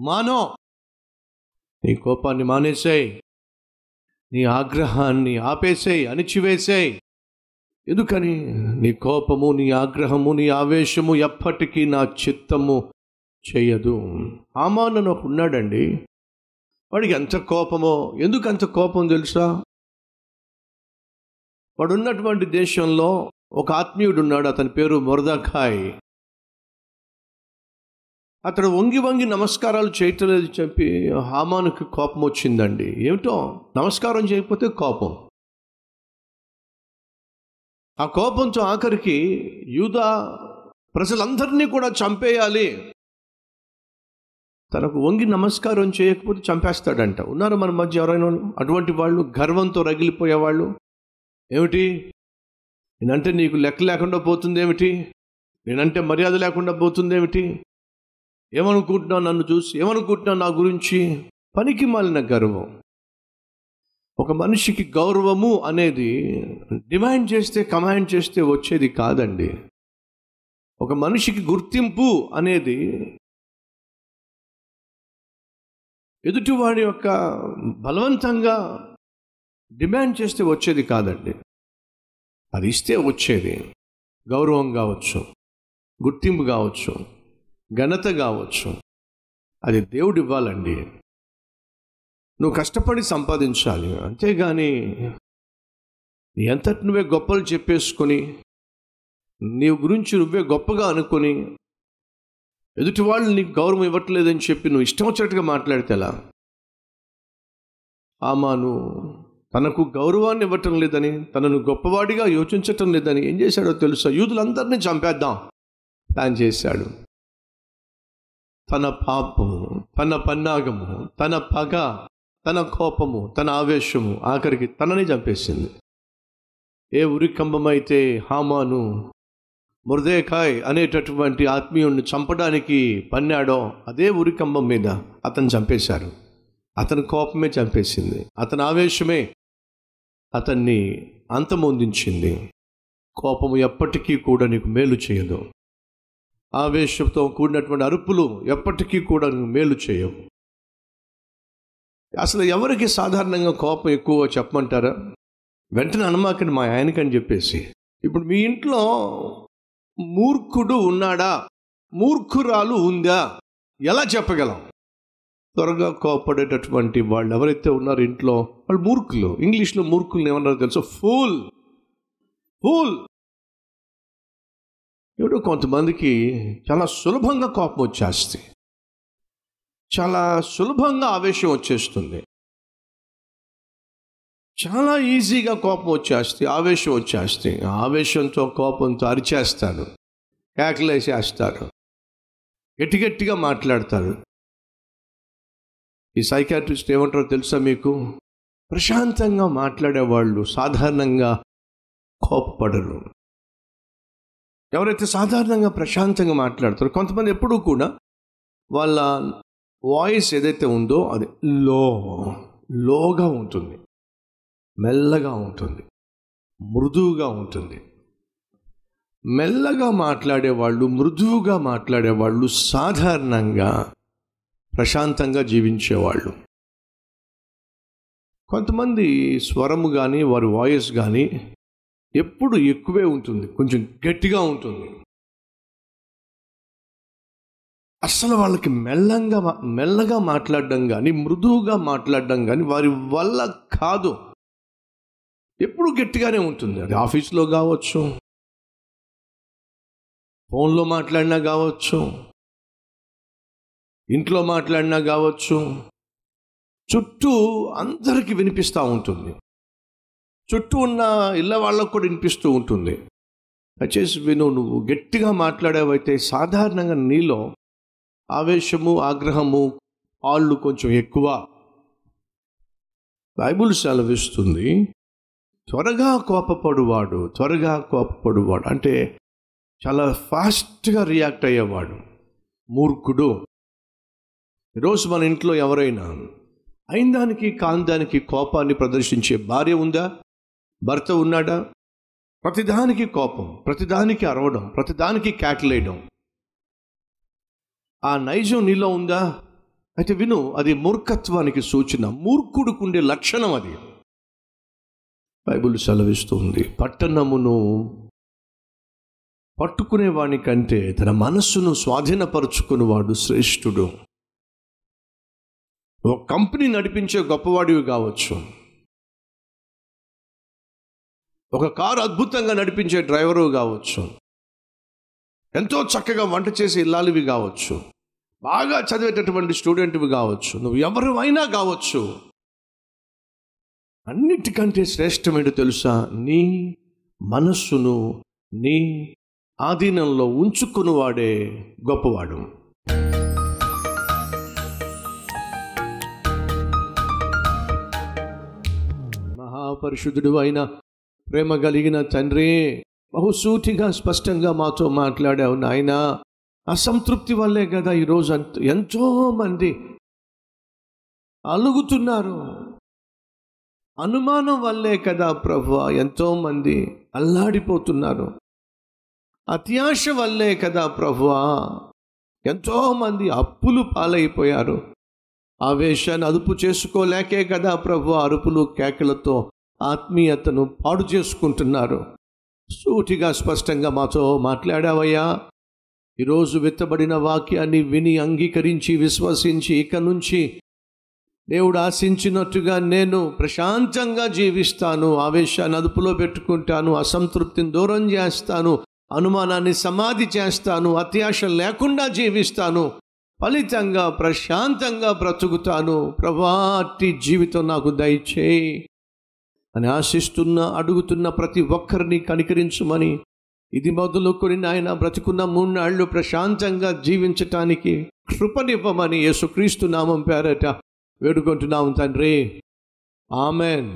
మానో. నీ కోపాన్ని మానేసేయ్. నీ ఆగ్రహాన్ని ఆపేసేయ్ అణిచివేసేయ్. ఎందుకని? నీ కోపము నీ ఆగ్రహము నీ ఆవేశము ఎప్పటికీ నా చిత్తము చేయదు. ఆమానను ఒక ఉన్నాడండి. వాడికి ఎంత కోపమో ఎందుకు అంత కోపం తెలుసా? వాడున్నటువంటి దేశంలో ఒక ఆత్మీయుడు ఉన్నాడు అతని పేరు మొరదాఖాయ్ అతడు వంగి వంగి నమస్కారాలు చేయటం లేదు చెప్పి హామానుకి కోపం వచ్చిందండి. ఏమిటో? నమస్కారం చేయకపోతే కోపం. ఆ కోపంతో ఆఖరికి యూదా ప్రజలందరినీ కూడా చంపేయాలి. తనకు వంగి నమస్కారం చేయకపోతే చంపేస్తాడంట. ఉన్నారు మన మధ్య ఎవరైనా అటువంటి వాళ్ళు గర్వంతో రగిలిపోయేవాళ్ళు ఏమిటి? నేనంటే నీకు లెక్క లేకుండా పోతుంది ఏమిటి నేనంటే మర్యాద లేకుండా పోతుంది ఏమిటి ఏమనుకుంటున్నావు నన్ను చూసి? ఏమనుకుంటున్నావు నా గురించి? పనికి మాలిన గర్వం. ఒక మనిషికి గౌరవము అనేది డిమాండ్ చేస్తే కమాండ్ చేస్తే వచ్చేది కాదండి. ఒక మనిషికి గుర్తింపు అనేది ఎదుటివాడి యొక్క బలవంతంగా డిమాండ్ చేస్తే వచ్చేది కాదండి. అది ఇస్తే వచ్చేది. గౌరవం కావచ్చు గుర్తింపు కావచ్చు. ఘనత కావచ్చు. అది దేవుడు ఇవ్వాలండి. నువ్వు కష్టపడి సంపాదించాలి. అంతేగాని ఎంతటి నువ్వే గొప్పలు చెప్పేసుకొని నీ గురించి నువ్వే గొప్పగా అనుకొని ఎదుటి వాళ్ళు నీకు గౌరవం ఇవ్వట్లేదని చెప్పి నువ్వు ఇష్టం వచ్చినట్టుగా మాట్లాడితే ఎలా? ఆమాను తనకు గౌరవాన్ని ఇవ్వటం లేదని తనను గొప్పవాడిగా యోచించటం లేదని ఏం చేశాడో తెలుసా? యూదులందరినీ చంపేద్దాం. ప్లాన్ చేశాడు. తన పాపము తన పన్నాగము తన పగ తన కోపము తన ఆవేశము ఆఖరికి తనని చంపేసింది. ఏ ఉరికంబమైతే హామాను మృదేకాయ్ అనేటటువంటి ఆత్మీయుణ్ణి చంపడానికి పన్నాడో అదే ఉరికంబం మీద అతను చంపేశారు. అతని కోపమే చంపేసింది. అతని ఆవేశమే అతన్ని అంతమొందించింది. కోపము ఎప్పటికీ కూడా నీకు మేలు చేయదు. ఆవేశంతో కూడినటువంటి అరుపులు ఎప్పటికీ కూడా మేలు చేయవు. అసలు ఎవరికి సాధారణంగా కోపం ఎక్కువ చెప్పమంటారా? వెంటనే అనమాకండి మా ఆయనకని చెప్పేసి. ఇప్పుడు మీ ఇంట్లో మూర్ఖుడు ఉన్నాడా? మూర్ఖురాలు ఉందా? ఎలా చెప్పగలం? త్వరగా కోపడేటటువంటి వాళ్ళు ఎవరైతే ఉన్నారో ఇంట్లో వాళ్ళు మూర్ఖులు. ఇంగ్లీష్లో మూర్ఖులు ఏమన్నారో తెలుసు? ఫూల్. ఫూల్. ఇప్పుడు కొంతమందికి చాలా సులభంగా కోపం వచ్చేస్తుంది. చాలా సులభంగా ఆవేశం వచ్చేస్తుంది. చాలా ఈజీగా కోపం వచ్చేస్తే ఆవేశం వచ్చేస్తే ఆవేశంతో కోపంతో అరిచేస్తారు కేకలేసేస్తారు గట్టిగట్టిగా మాట్లాడతారు. ఈ సైకాట్రిస్ట్ ఏమంటారో తెలుసా మీకు? ప్రశాంతంగా మాట్లాడేవాళ్ళు సాధారణంగా కోపపడరు. ఎవరైతే సాధారణంగా ప్రశాంతంగా మాట్లాడతారో కొంతమంది ఎప్పుడూ కూడా వాళ్ళ వాయిస్ ఏదైతే ఉందో అది లో లోగా ఉంటుంది. మెల్లగా ఉంటుంది. మృదువుగా ఉంటుంది. మెల్లగా మాట్లాడేవాళ్ళు మృదువుగా మాట్లాడేవాళ్ళు సాధారణంగా ప్రశాంతంగా జీవించేవాళ్ళు. కొంతమంది స్వరము కానీ వారి వాయిస్ కానీ ఎప్పుడు ఎక్కువే ఉంటుంది కొంచెం గట్టిగా ఉంటుంది. అసలు వాళ్ళకి మెల్లంగా మెల్లగా మాట్లాడడం కానీ మృదువుగా మాట్లాడడం కానీ వారి వల్ల కాదు. ఎప్పుడు గట్టిగానే ఉంటుంది. అది ఆఫీస్లో కావచ్చు ఫోన్లో మాట్లాడినా కావచ్చు ఇంట్లో మాట్లాడినా కావచ్చు చుట్టూ అందరికీ వినిపిస్తూ ఉంటుంది. చుట్టూ ఉన్న ఇళ్ళ వాళ్ళకు కూడా వినిపిస్తూ ఉంటుంది. దయచేసి విను నువ్వు గట్టిగా మాట్లాడావైతే సాధారణంగా నీలో ఆవేశము ఆగ్రహము ఆళ్ళు కొంచెం ఎక్కువ బైబుల్ సెలవిస్తుంది. త్వరగా కోపపడువాడు త్వరగా కోపపడువాడు అంటే చాలా ఫాస్ట్గా రియాక్ట్ అయ్యేవాడు మూర్ఖుడు. ఈరోజు మన ఇంట్లో ఎవరైనా అయిందానికి కాందానికి కోపాన్ని ప్రదర్శించే భార్య ఉందా? భర్త ఉన్నాడా? ప్రతిదానికి కోపం ప్రతిదానికి అరవడం ప్రతిదానికి కేకలేయడం. ఆ నైజం నీలో ఉందా? అయితే విను అది మూర్ఖత్వానికి సూచన మూర్ఖుడుకుండే లక్షణం అది. బైబిల్ సెలవిస్తుంది పట్టణమును పట్టుకునేవాని కంటే తన మనస్సును స్వాధీనపరుచుకునేవాడు శ్రేష్ఠుడు. ఒక కంపెనీ నడిపించే గొప్పవాడివి కావచ్చు. ఒక కారు అద్భుతంగా నడిపించే డ్రైవరు కావచ్చు. ఎంతో చక్కగా వంట చేసే ఇల్లాలివి కావచ్చు. బాగా చదివేటటువంటి స్టూడెంట్వి కావచ్చు. నువ్వు ఎవరు అయినా కావచ్చు. అన్నిటికంటే శ్రేష్టమేంటో తెలుసా? నీ మనస్సును నీ ఆధీనంలో ఉంచుకునివాడే గొప్పవాడు. మహాపరిశుద్ధుడు అయిన ప్రేమ కలిగిన తండ్రి బహుసూటిగా స్పష్టంగా మాతో మాట్లాడావు నాయన. అసంతృప్తి వల్లే కదా ఈరోజు అంత ఎంతో మంది అలుగుతున్నారు. అనుమానం వల్లే కదా ప్రభు ఎంతోమంది అల్లాడిపోతున్నారు. అత్యాశ వల్లే కదా ప్రభు ఎంతో మంది అప్పులు పాలైపోయారు. ఆవేశాన్ని అదుపు చేసుకోలేకే కదా ప్రభు అరుపులు కేకలతో ఆత్మీయతను పాడు చేసుకుంటున్నారు. సూటిగా స్పష్టంగా మాతో మాట్లాడావయ్యా. ఈరోజు విత్తబడిన వాక్యాన్ని విని అంగీకరించి విశ్వసించి ఇక నుంచి దేవుడు ఆశించినట్టుగా నేను ప్రశాంతంగా జీవిస్తాను. ఆవేశాన్ని అదుపులో పెట్టుకుంటాను. అసంతృప్తిని దూరం చేస్తాను. అనుమానాన్ని సమాధి చేస్తాను. అత్యాశ లేకుండా జీవిస్తాను. ఫలితంగా ప్రశాంతంగా బ్రతుకుతాను. ప్రభాటి జీవితం నాకు దయచేయి. అని ఆశిస్తున్న అడుగుతున్న ప్రతి ఒక్కరిని కనికరించమని ఇది మొదలుకొని నాయన బ్రతుకున్న మూడు ప్రశాంతంగా జీవించటానికి కృపనివ్వమని యేసుక్రీస్తు నామం పేరట వేడుకుంటున్నాము తండ్రి. ఆమెన్.